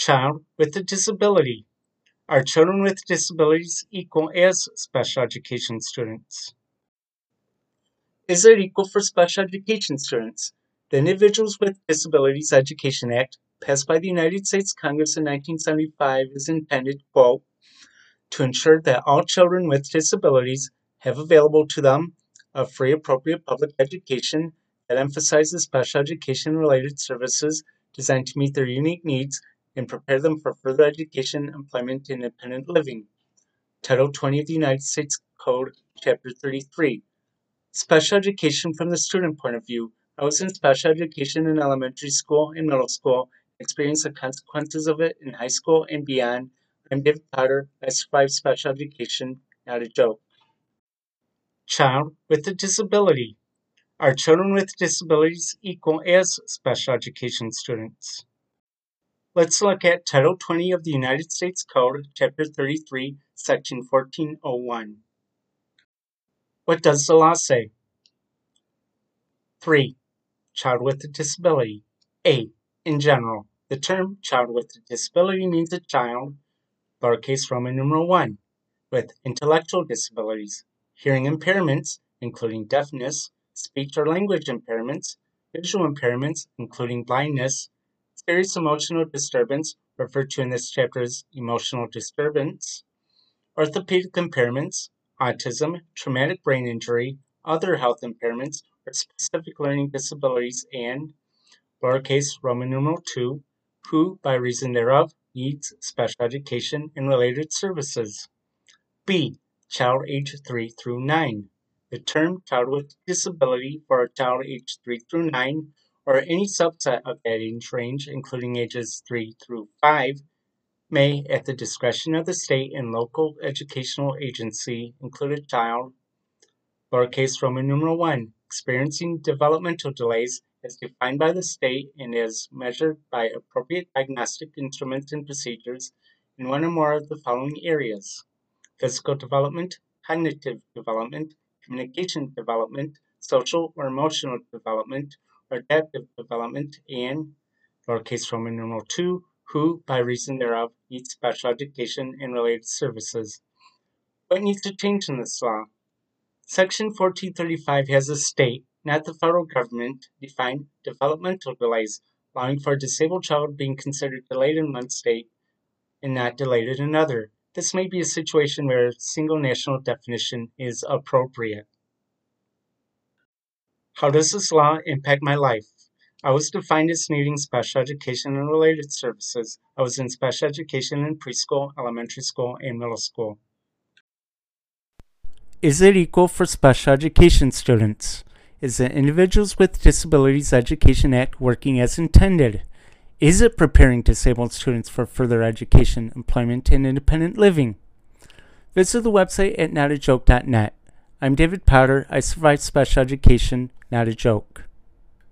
Child with a disability. Are children with disabilities equal as special education students? Is it equal for special education students? The Individuals with Disabilities Education Act, passed by the United States Congress in 1975, is intended, quote, to ensure that all children with disabilities have available to them a free, appropriate public education that emphasizes special education related services designed to meet their unique needs and prepare them for further education, employment, and independent living. Title 20 of the United States Code, Chapter 33. Special education from the student point of view. I was in special education in elementary school and middle school, experienced the consequences of it in high school and beyond. I'm David Potter. I survived special education, not a joke. Child with a disability. Are children with disabilities equal as special education students? Let's look at Title 20 of the United States Code, Chapter 33, Section 1401. What does the law say? 3. Child with a disability. A. In general, the term child with a disability means a child, lowercase Roman numeral 1, with intellectual disabilities, hearing impairments, including deafness, speech or language impairments, visual impairments, including blindness, serious emotional disturbance, referred to in this chapter as emotional disturbance, orthopedic impairments, autism, traumatic brain injury, other health impairments, or specific learning disabilities, and lowercase Roman numeral 2, who, by reason thereof, needs special education and related services. B. Child age 3 through 9. The term child with disability for a child age 3 through 9 or any subset of that age range, including ages 3 through 5, may, at the discretion of the state and local educational agency, include a child, lowercase Roman numeral 1, experiencing developmental delays as defined by the state and as measured by appropriate diagnostic instruments and procedures in one or more of the following areas physical development, cognitive development, communication development, social or emotional development, adaptive development, and lowercase Roman numeral 2, who, by reason thereof, needs special education and related services. What needs to change in this law? Section 1435 has the state, not the federal government, define developmental delays, allowing for a disabled child being considered delayed in one state and not delayed in another. This may be a situation where a single national definition is appropriate. How does this law impact my life? I was defined as needing special education and related services. I was in special education in preschool, elementary school, and middle school. Is it equal for special education students? Is the Individuals with Disabilities Education Act working as intended? Is it preparing disabled students for further education, employment, and independent living? Visit the website at notajoke.net. I'm David Potter. I survived special education, not a joke.